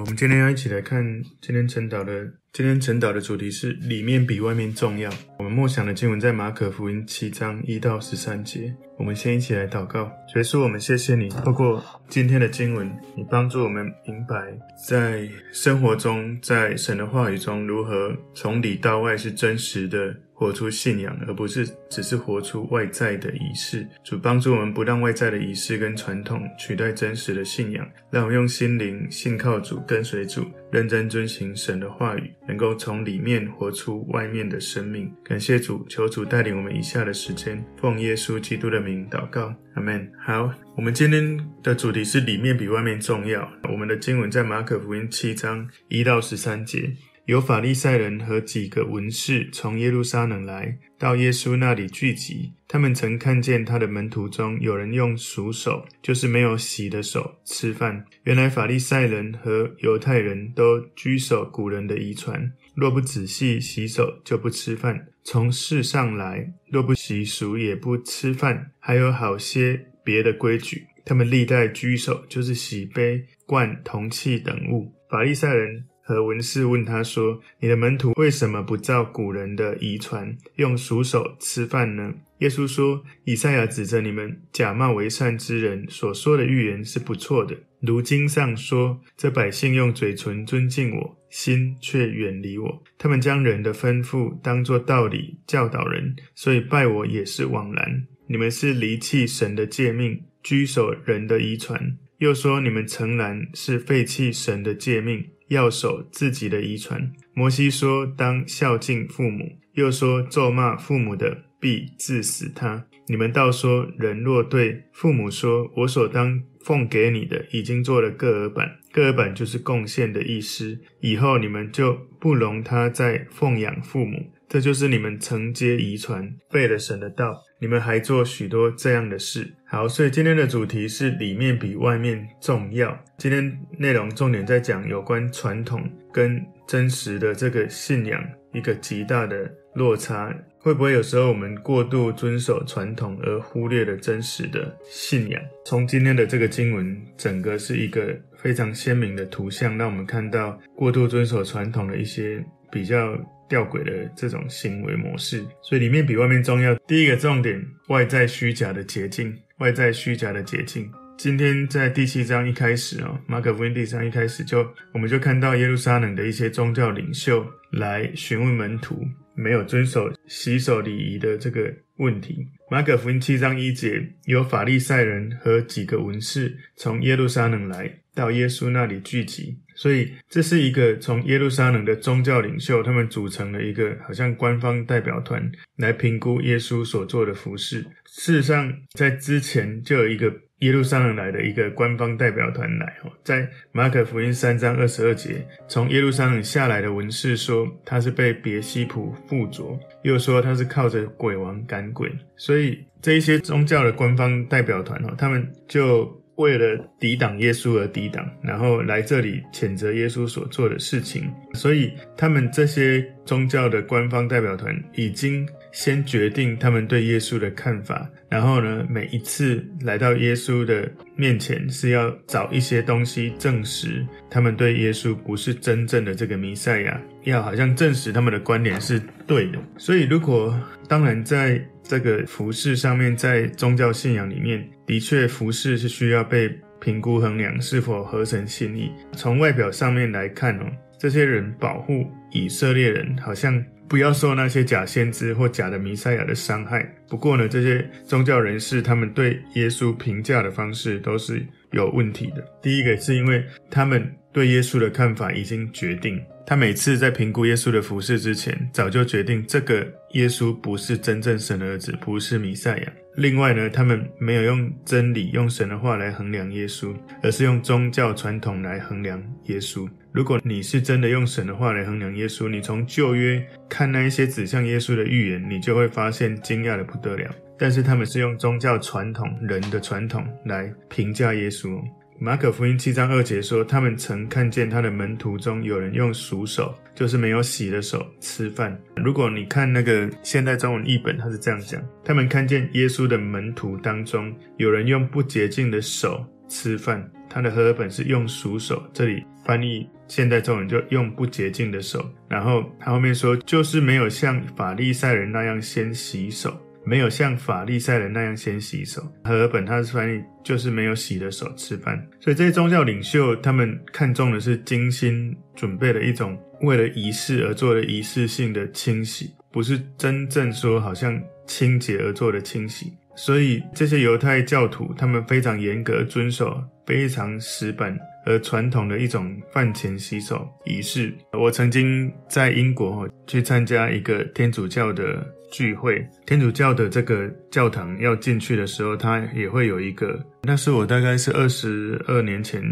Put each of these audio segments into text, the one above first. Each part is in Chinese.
我们今天要一起来看今天晨导的，今天晨祷的主题是里面比外面重要。我们默想的经文在马可福音七章一到十三节。我们先一起来祷告，耶稣，我们谢谢你，透过今天的经文，你帮助我们明白，在生活中，在神的话语中，如何从里到外是真实的。活出信仰，而不是只是活出外在的仪式。主帮助我们，不让外在的仪式跟传统取代真实的信仰，让我们用心灵信靠主，跟随主，认真遵行神的话语，能够从里面活出外面的生命。感谢主，求主带领我们以下的时间，奉耶稣基督的名祷告，阿门。好，我们今天的主题是里面比外面重要。我们的经文在马可福音七章一到十三节。有法利赛人和几个文士从耶路撒冷来到耶稣那里聚集。他们曾看见他的门徒中有人用熟手，就是没有洗的手吃饭。原来法利赛人和犹太人都居守古人的遗传，若不仔细洗手就不吃饭。从世上来，若不洗漱也不吃饭。还有好些别的规矩，他们历代居守，就是洗杯、罐、铜器等物。法利赛人。和文士问他说：“你的门徒为什么不照古人的遗传，用熟手吃饭呢？”耶稣说：“以赛亚指着你们假冒为善之人所说的预言是不错的。如经上说：这百姓用嘴唇尊敬我，心却远离我。他们将人的吩咐当作道理教导人，所以拜我也是枉然。你们是离弃神的诫命，居守人的遗传。又说你们诚然是废弃神的诫命。”要守自己的遗传。摩西说：“当孝敬父母。”又说：“咒骂父母的，必治死他。”你们倒说：“人若对父母说，我所当奉给你的，已经做了各耳板，各耳板就是贡献的意思。以后你们就不容他再奉养父母。”这就是你们承接遗传，背了神的道，你们还做许多这样的事。好，所以今天的主题是里面比外面重要。今天内容重点在讲有关传统跟真实的这个信仰一个极大的落差。会不会有时候我们过度遵守传统而忽略了真实的信仰？从今天的这个经文，整个是一个非常鲜明的图像，让我们看到过度遵守传统的一些比较。吊诡的这种行为模式，所以里面比外面重要。第一个重点，外在虚假的捷径，外在虚假的捷径。今天在第七章一开始哦，马可福音第七章一开始就，我们就看到耶路撒冷的一些宗教领袖来询问门徒没有遵守洗手礼仪的这个问题。马可福音七章一节，有法利赛人和几个文士从耶路撒冷来到耶稣那里聚集。所以这是一个从耶路撒冷的宗教领袖，他们组成了一个好像官方代表团来评估耶稣所做的服事。事实上，在之前就有一个耶路撒冷来的一个官方代表团来哦，在马可福音三章二十二节，从耶路撒冷下来的文士说他是被别西卜附着，又说他是靠着鬼王赶鬼。所以这一些宗教的官方代表团哦，他们就。为了抵挡耶稣而抵挡，然后来这里谴责耶稣所做的事情，所以他们这些宗教的官方代表团已经先决定他们对耶稣的看法，然后呢，每一次来到耶稣的面前是要找一些东西证实他们对耶稣不是真正的这个弥赛亚，要好像证实他们的观点是对的。所以如果当然在这个服饰上面，在宗教信仰里面，的确服饰是需要被评估衡量是否合神心意。从外表上面来看哦，这些人保护以色列人，好像不要受那些假先知或假的弥赛亚的伤害。不过呢，这些宗教人士他们对耶稣评价的方式都是有问题的。第一个是因为他们对耶稣的看法已经决定。他每次在评估耶稣的服事之前，早就决定这个耶稣不是真正神的儿子，不是弥赛亚。另外呢，他们没有用真理、用神的话来衡量耶稣，而是用宗教传统来衡量耶稣。如果你是真的用神的话来衡量耶稣，你从旧约看那一些指向耶稣的预言，你就会发现惊讶得不得了。但是他们是用宗教传统、人的传统来评价耶稣。马可福音七章二节说，他们曾看见他的门徒中有人用熟手，就是没有洗的手吃饭。如果你看那个现代中文译本，他是这样讲：他们看见耶稣的门徒当中有人用不洁净的手吃饭。他的和合本是用属手，这里翻译现代中文就用不洁净的手。然后他后面说，就是没有像法利赛人那样先洗手。没有像法利赛人那样先洗手，和合本他是翻译就是没有洗的手吃饭，所以这些宗教领袖他们看重的是精心准备的一种为了仪式而做的仪式性的清洗，不是真正说好像清洁而做的清洗。所以这些犹太教徒他们非常严格遵守非常死板而传统的一种饭前洗手仪式。我曾经在英国去参加一个天主教的。聚会，天主教的这个教堂要进去的时候，它也会有一个。那是我大概是二十二年前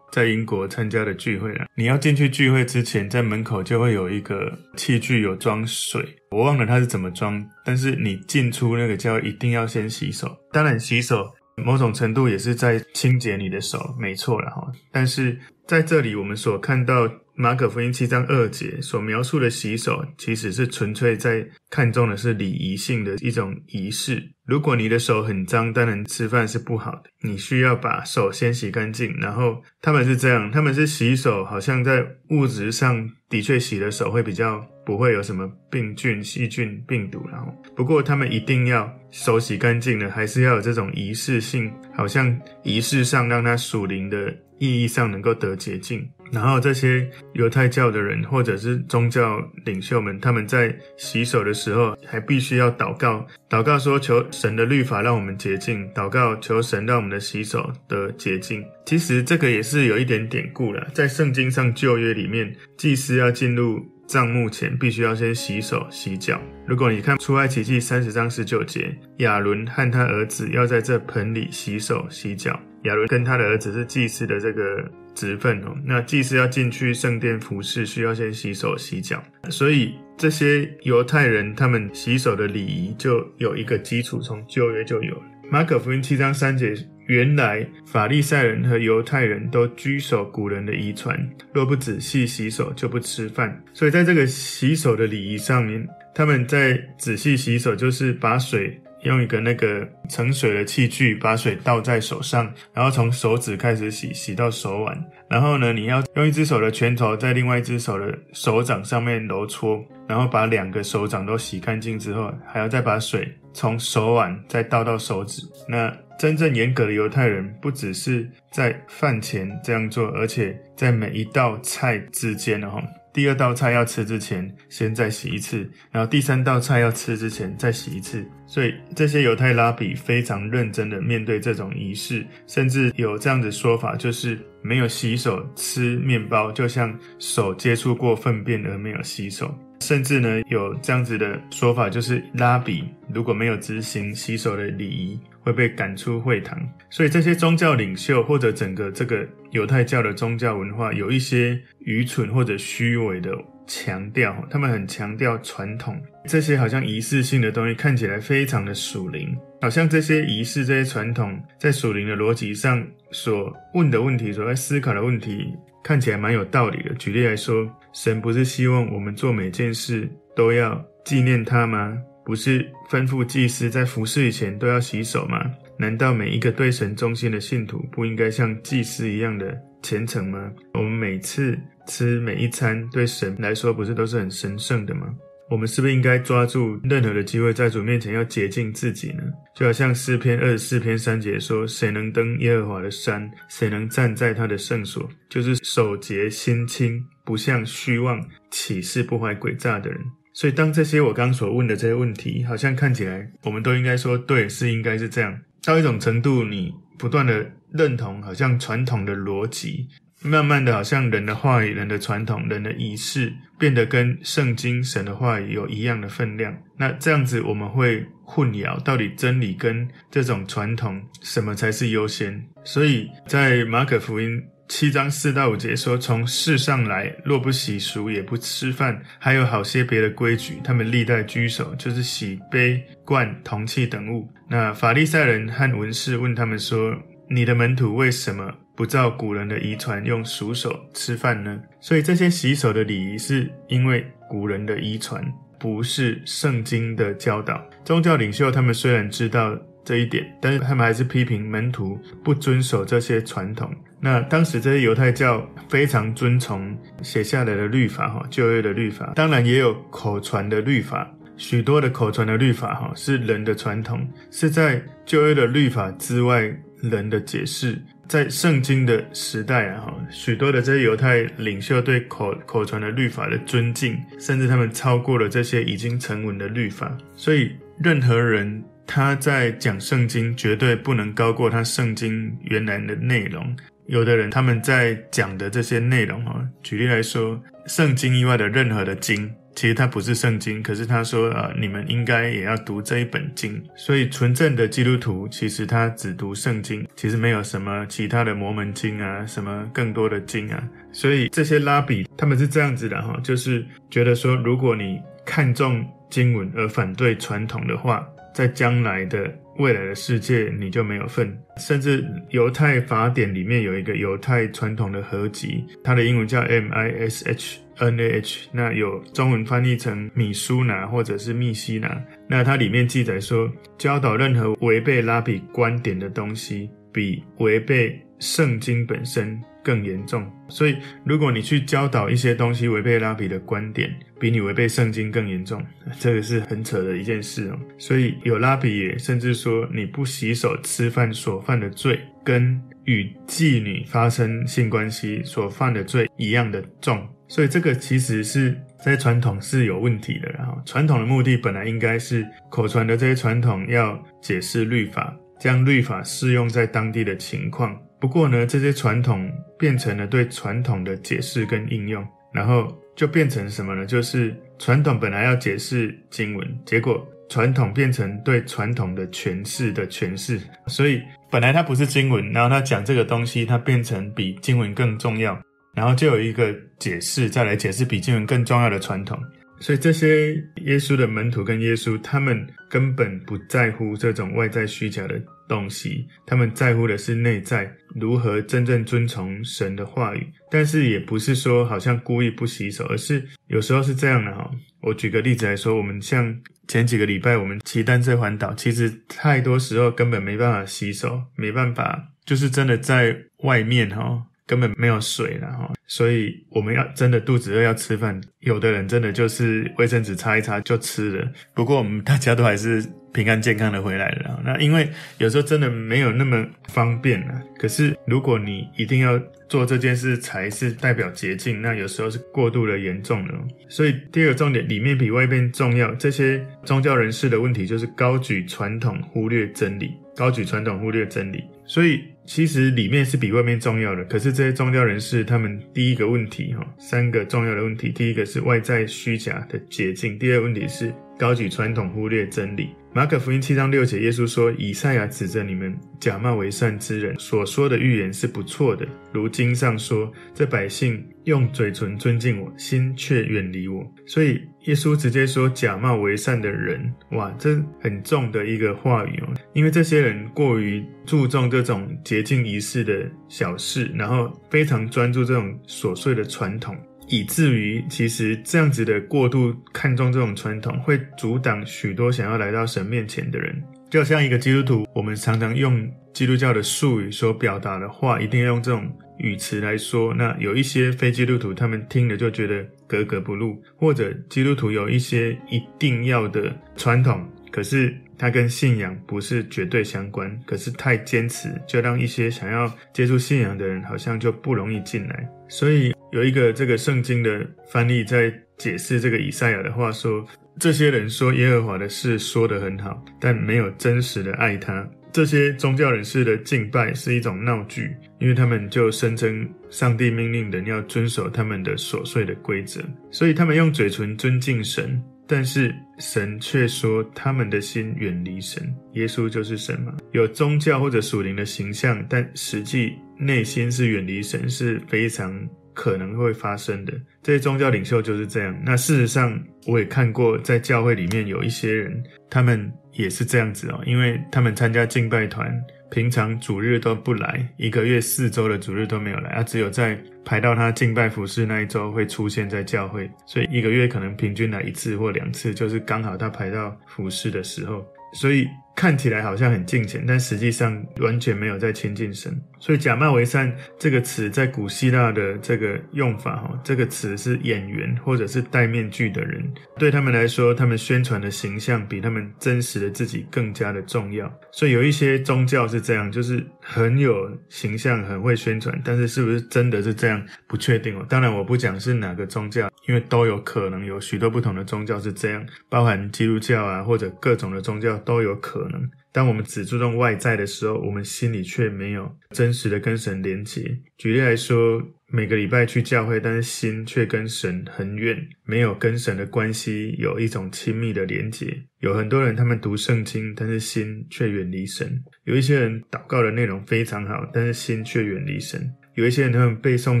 在英国参加的聚会了。你要进去聚会之前，在门口就会有一个器具有装水，我忘了它是怎么装。但是你进出那个教一定要先洗手。当然，洗手某种程度也是在清洁你的手，没错了哈。但是在这里，我们所看到。马可福音七章二节所描述的洗手，其实是纯粹在看重的是礼仪性的一种仪式。如果你的手很脏，当然吃饭是不好的。你需要把手先洗干净。然后他们是这样，他们是洗手，好像在物质上的确洗的手会比较不会有什么病菌、细菌、病毒。然后不过他们一定要手洗干净的，还是要有这种仪式性，好像仪式上让它属灵的意义上能够得洁净。然后这些犹太教的人，或者是宗教领袖们，他们在洗手的时候，还必须要祷告，祷告说求神的律法让我们洁净，祷告求神让我们的洗手得洁净。其实这个也是有一点典故了，在圣经上旧约里面，祭司要进入帐幕前，必须要先洗手洗脚。如果你看出埃及记三十章十九节，亚伦和他儿子要在这盆里洗手洗脚。亚伦跟他的儿子是祭司的这个职分哦，那祭司要进去圣殿服侍，需要先洗手洗脚，所以这些犹太人他们洗手的礼仪就有一个基础，从旧约就有了。马可福音七章三节，原来法利赛人和犹太人都居守古人的遗传，若不仔细洗手，就不吃饭。所以在这个洗手的礼仪上面，他们在仔细洗手，就是把水。用一个那个盛水的器具，把水倒在手上，然后从手指开始洗，洗到手腕。然后呢，你要用一只手的拳头在另外一只手的手掌上面揉搓，然后把两个手掌都洗干净之后，还要再把水从手腕再倒到手指。那真正严格的犹太人，不只是在饭前这样做，而且在每一道菜之间呢，哈。第二道菜要吃之前，先再洗一次，然后第三道菜要吃之前再洗一次。所以这些犹太拉比非常认真的面对这种仪式，甚至有这样的说法，就是没有洗手吃面包，就像手接触过粪便而没有洗手。甚至呢，有这样子的说法，就是拉比如果没有执行洗手的礼仪，会被赶出会堂。所以这些宗教领袖或者整个这个犹太教的宗教文化，有一些愚蠢或者虚伪的强调，他们很强调传统，这些好像仪式性的东西看起来非常的属灵，好像这些仪式、这些传统在属灵的逻辑上所问的问题、所在思考的问题。看起来蛮有道理的。举例来说，神不是希望我们做每件事都要纪念他吗？不是吩咐祭司在服事以前都要洗手吗？难道每一个对神忠心的信徒不应该像祭司一样的虔诚吗？我们每次吃每一餐，对神来说不是都是很神圣的吗？我们是不是应该抓住任何的机会，在主面前要洁净自己呢？就好像诗篇二十四篇三节说：“谁能登耶和华的山？谁能站在他的圣所？就是手洁心清，不向虚妄起誓、不怀诡诈的人。”所以，当这些我刚所问的这些问题，好像看起来我们都应该说对，是应该是这样。到一种程度，你不断的认同，好像传统的逻辑。慢慢的，好像人的话语、人的传统、人的仪式，变得跟圣经神的话语有一样的分量。那这样子，我们会混淆到底真理跟这种传统什么才是优先。所以在马可福音七章四到五节说：“从世上来，若不洗漱，也不吃饭，还有好些别的规矩，他们历代居守，就是洗杯、罐、铜器等物。”那法利赛人和文士问他们说：“你的门徒为什么？”不照古人的遗传用熟手吃饭呢？所以这些洗手的礼仪是因为古人的遗传，不是圣经的教导。宗教领袖他们虽然知道这一点，但是他们还是批评门徒不遵守这些传统。那当时这些犹太教非常遵从写下来的律法，哈，旧约的律法，当然也有口传的律法，许多的口传的律法，哈，是人的传统，是在旧约的律法之外人的解释。在圣经的时代啊，哈，许多的这些犹太领袖对口口传的律法的尊敬，甚至他们超过了这些已经成文的律法。所以，任何人他在讲圣经，绝对不能高过他圣经原来的内容。有的人他们在讲的这些内容，哈，举例来说，圣经以外的任何的经。其实它不是圣经，可是他说啊、呃，你们应该也要读这一本经。所以纯正的基督徒其实他只读圣经，其实没有什么其他的摩门经啊，什么更多的经啊。所以这些拉比他们是这样子的哈，就是觉得说，如果你看重经文而反对传统的话，在将来的未来的世界你就没有份。甚至犹太法典里面有一个犹太传统的合集，它的英文叫 MISH。NAH，那有中文翻译成米苏拿或者是密西拿，那它里面记载说，教导任何违背拉比观点的东西，比违背圣经本身更严重。所以，如果你去教导一些东西违背拉比的观点，比你违背圣经更严重，这个是很扯的一件事哦。所以，有拉比也甚至说，你不洗手吃饭所犯的罪，跟与妓女发生性关系所犯的罪一样的重。所以这个其实是在传统是有问题的，然后传统的目的本来应该是口传的这些传统要解释律法，将律法适用在当地的情况。不过呢，这些传统变成了对传统的解释跟应用，然后就变成什么呢？就是传统本来要解释经文，结果传统变成对传统的诠释的诠释。所以本来它不是经文，然后它讲这个东西，它变成比经文更重要。然后就有一个解释，再来解释比经文更重要的传统。所以这些耶稣的门徒跟耶稣，他们根本不在乎这种外在虚假的东西，他们在乎的是内在如何真正遵从神的话语。但是也不是说好像故意不洗手，而是有时候是这样的哈。我举个例子来说，我们像前几个礼拜我们骑单车环岛，其实太多时候根本没办法洗手，没办法，就是真的在外面哈。根本没有水了哈，所以我们要真的肚子饿要吃饭，有的人真的就是卫生纸擦一擦就吃了。不过我们大家都还是平安健康的回来了。那因为有时候真的没有那么方便了。可是如果你一定要做这件事才是代表捷径，那有时候是过度的严重了。所以第二个重点，里面比外面重要。这些宗教人士的问题就是高举传统，忽略真理。高举传统，忽略真理。所以。其实里面是比外面重要的，可是这些宗教人士他们第一个问题哈，三个重要的问题，第一个是外在虚假的捷径，第二个问题是高举传统，忽略真理。马可福音七章六节，耶稣说：“以赛亚指着你们假冒为善之人所说的预言是不错的，如经上说，这百姓用嘴唇尊敬我，心却远离我。”所以耶稣直接说假冒为善的人，哇，这很重的一个话语哦，因为这些人过于注重这种洁净仪式的小事，然后非常专注这种琐碎的传统。以至于，其实这样子的过度看重这种传统，会阻挡许多想要来到神面前的人。就像一个基督徒，我们常常用基督教的术语所表达的话，一定要用这种语词来说。那有一些非基督徒，他们听了就觉得格格不入，或者基督徒有一些一定要的传统，可是它跟信仰不是绝对相关，可是太坚持，就让一些想要接触信仰的人，好像就不容易进来。所以。有一个这个圣经的翻译在解释这个以赛亚的话说，这些人说耶和华的事说得很好，但没有真实的爱他。这些宗教人士的敬拜是一种闹剧，因为他们就声称上帝命令人要遵守他们的琐碎的规则，所以他们用嘴唇尊敬神，但是神却说他们的心远离神。耶稣就是神嘛，有宗教或者属灵的形象，但实际内心是远离神，是非常。可能会发生的这些宗教领袖就是这样。那事实上，我也看过，在教会里面有一些人，他们也是这样子哦，因为他们参加敬拜团，平常主日都不来，一个月四周的主日都没有来，他只有在排到他敬拜服饰那一周会出现在教会，所以一个月可能平均来一次或两次，就是刚好他排到服饰的时候，所以。看起来好像很敬虔，但实际上完全没有在亲近神。所以假冒为善这个词在古希腊的这个用法，哈，这个词是演员或者是戴面具的人，对他们来说，他们宣传的形象比他们真实的自己更加的重要。所以有一些宗教是这样，就是很有形象，很会宣传，但是是不是真的是这样，不确定哦。当然，我不讲是哪个宗教，因为都有可能，有许多不同的宗教是这样，包含基督教啊，或者各种的宗教都有可能。当我们只注重外在的时候，我们心里却没有真实的跟神连结。举例来说，每个礼拜去教会，但是心却跟神很远，没有跟神的关系有一种亲密的连结。有很多人，他们读圣经，但是心却远离神；有一些人祷告的内容非常好，但是心却远离神；有一些人，他们背诵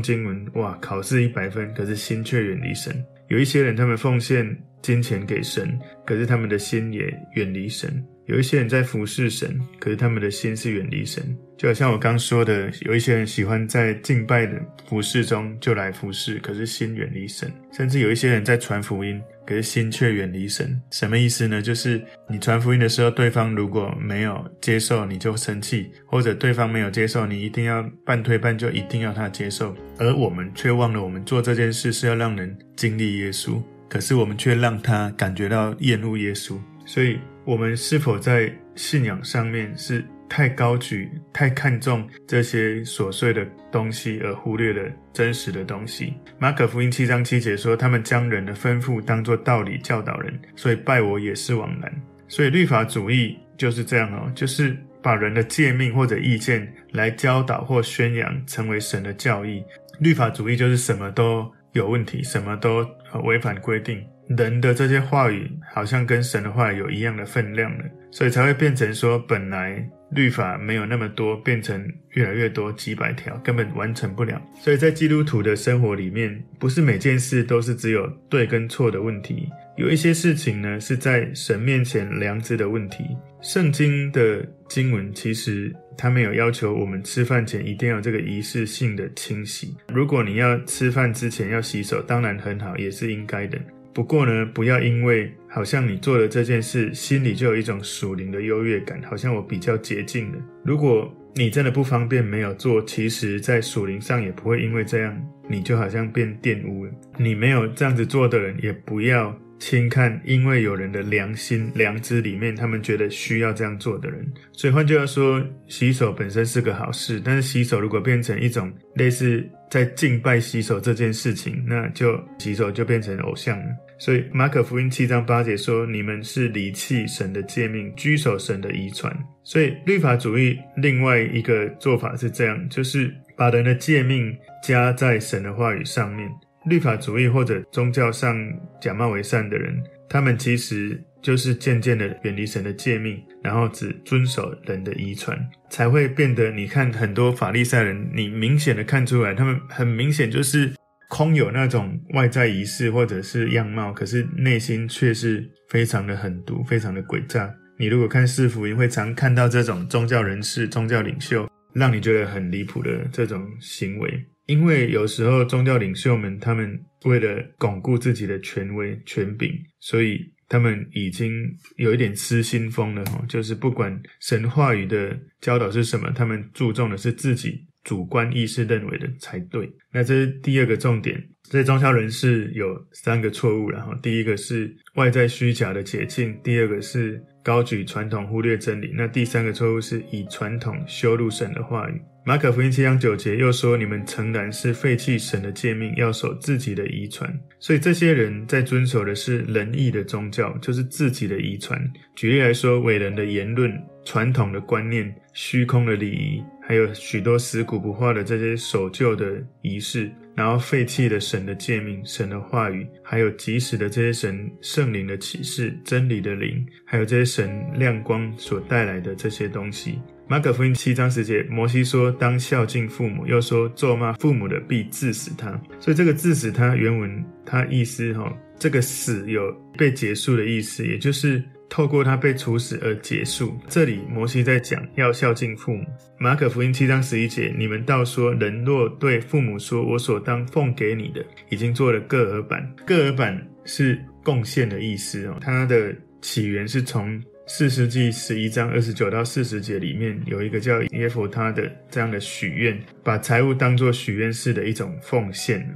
经文，哇，考试一百分，可是心却远离神；有一些人，他们奉献金钱给神，可是他们的心也远离神。有一些人在服侍神，可是他们的心是远离神。就好像我刚说的，有一些人喜欢在敬拜的服侍中就来服侍，可是心远离神。甚至有一些人在传福音，可是心却远离神。什么意思呢？就是你传福音的时候，对方如果没有接受，你就生气；或者对方没有接受，你一定要半推半就，一定要他接受。而我们却忘了，我们做这件事是要让人经历耶稣，可是我们却让他感觉到厌恶耶稣。所以，我们是否在信仰上面是太高举、太看重这些琐碎的东西，而忽略了真实的东西？马可福音七章七节说：“他们将人的吩咐当作道理教导人，所以拜我也是枉然。”所以律法主义就是这样哦，就是把人的诫命或者意见来教导或宣扬，成为神的教义。律法主义就是什么都有问题，什么都违反规定。人的这些话语好像跟神的话有一样的分量了，所以才会变成说，本来律法没有那么多，变成越来越多，几百条根本完成不了。所以在基督徒的生活里面，不是每件事都是只有对跟错的问题，有一些事情呢是在神面前良知的问题。圣经的经文其实它没有要求我们吃饭前一定要这个仪式性的清洗。如果你要吃饭之前要洗手，当然很好，也是应该的。不过呢，不要因为好像你做了这件事，心里就有一种属灵的优越感，好像我比较洁净了。如果你真的不方便没有做，其实在属灵上也不会因为这样，你就好像变玷污了。你没有这样子做的人，也不要轻看，因为有人的良心、良知里面，他们觉得需要这样做的人。所以换句话说，洗手本身是个好事，但是洗手如果变成一种类似。在敬拜洗手这件事情，那就洗手就变成偶像了。所以马可福音七章八节说：“你们是离弃神的诫命，拘守神的遗传。”所以律法主义另外一个做法是这样，就是把人的诫命加在神的话语上面。律法主义或者宗教上假冒为善的人，他们其实。就是渐渐的远离神的诫命，然后只遵守人的遗传，才会变得。你看很多法利赛人，你明显的看出来，他们很明显就是空有那种外在仪式或者是样貌，可是内心却是非常的狠毒，非常的诡诈。你如果看四福音，会常看到这种宗教人士、宗教领袖，让你觉得很离谱的这种行为。因为有时候宗教领袖们，他们为了巩固自己的权威、权柄，所以。他们已经有一点失心疯了哈，就是不管神话语的教导是什么，他们注重的是自己主观意识认为的才对。那这是第二个重点，这宗教人士有三个错误，然后第一个是外在虚假的解禁，第二个是高举传统忽略真理，那第三个错误是以传统羞辱神的话语。马可福音七章九节又说：“你们诚然是废弃神的诫命，要守自己的遗传。”所以这些人在遵守的是仁义的宗教，就是自己的遗传。举例来说，伟人的言论、传统的观念、虚空的礼仪，还有许多死古不化的这些守旧的仪式，然后废弃了神的诫命、神的话语，还有即时的这些神圣灵的启示、真理的灵，还有这些神亮光所带来的这些东西。马可福音七章十节，摩西说：“当孝敬父母。”又说：“咒骂父母的，必治死他。”所以这个“治死他”原文它意思哈，这个“死”有被结束的意思，也就是透过他被处死而结束。这里摩西在讲要孝敬父母。马可福音七章十一节，你们倒说：“人若对父母说，我所当奉给你的，已经做了各耳板。各耳板是贡献的意思哦，它的起源是从。四世纪十一章二十九到四十节里面有一个叫耶弗他的这样的许愿，把财物当作许愿式的一种奉献。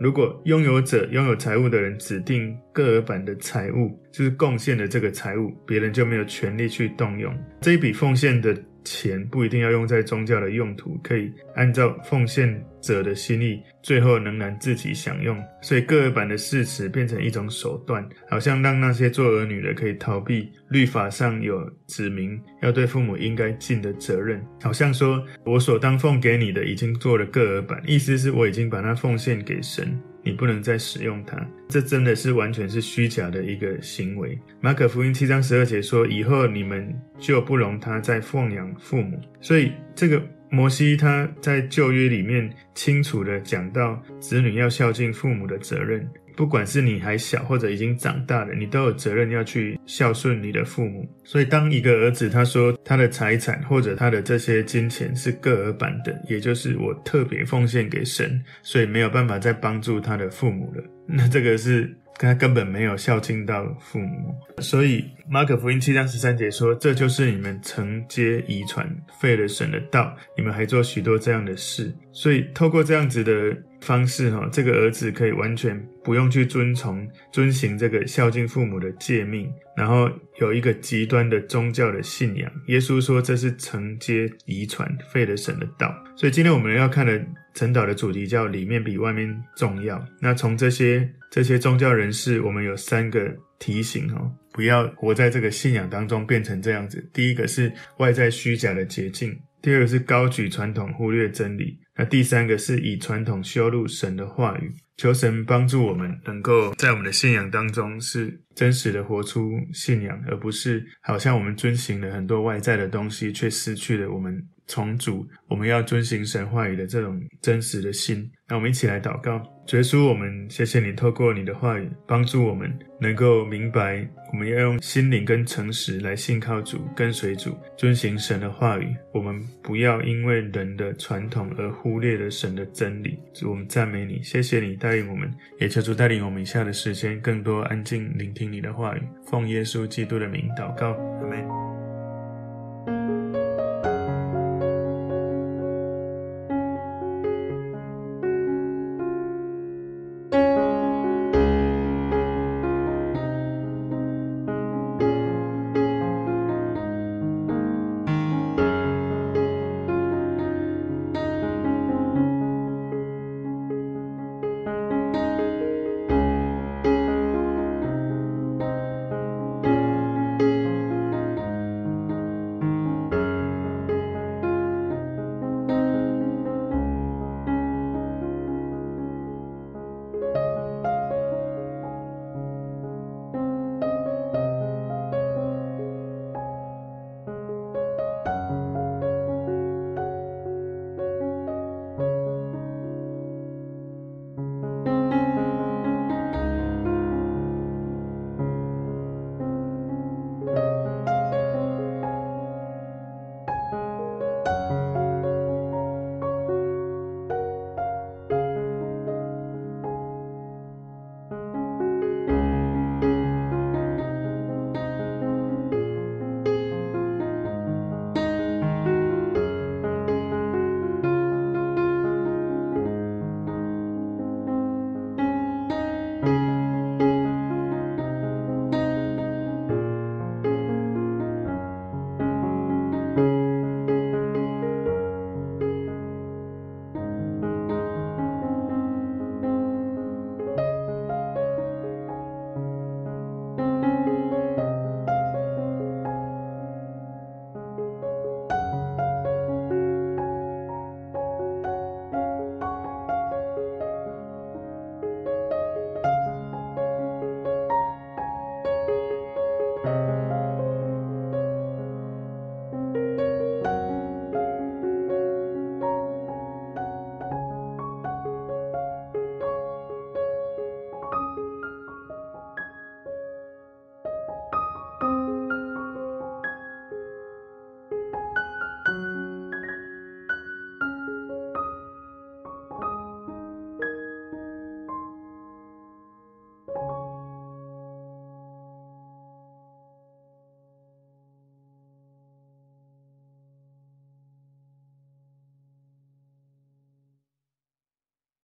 如果拥有者拥有财物的人指定各额版的财物，就是贡献的这个财物，别人就没有权利去动用这一笔奉献的。钱不一定要用在宗教的用途，可以按照奉献者的心意，最后仍然自己享用。所以各额版的誓词变成一种手段，好像让那些做儿女的可以逃避律法上有指明要对父母应该尽的责任，好像说我所当奉给你的已经做了各额版，意思是我已经把它奉献给神。你不能再使用它，这真的是完全是虚假的一个行为。马可福音七章十二节说：“以后你们就不容他再奉养父母。”所以这个摩西他在旧约里面清楚的讲到子女要孝敬父母的责任。不管是你还小或者已经长大了，你都有责任要去孝顺你的父母。所以，当一个儿子他说他的财产或者他的这些金钱是个儿版的，也就是我特别奉献给神，所以没有办法再帮助他的父母了。那这个是他根本没有孝敬到父母。所以，马可福音七章十三节说：“这就是你们承接遗传，废了神的道，你们还做许多这样的事。”所以，透过这样子的。方式哈，这个儿子可以完全不用去遵从、遵行这个孝敬父母的诫命，然后有一个极端的宗教的信仰。耶稣说这是承接遗传，废了神的道。所以今天我们要看的晨祷的主题叫“里面比外面重要”。那从这些这些宗教人士，我们有三个提醒哈，不要活在这个信仰当中变成这样子。第一个是外在虚假的捷径，第二个是高举传统，忽略真理。那第三个是以传统修路神的话语，求神帮助我们能够在我们的信仰当中是真实的活出信仰，而不是好像我们遵循了很多外在的东西，却失去了我们重组我们要遵行神话语的这种真实的心。那我们一起来祷告，主耶稣，我们谢谢你透过你的话语帮助我们能够明白，我们要用心灵跟诚实来信靠主，跟随主，遵行神的话语。我们不要因为人的传统而忽略了神的真理。我们赞美你，谢谢你带领我们，也求主带领我们以下的时间更多安静聆听你的话语。奉耶稣基督的名祷告，阿门。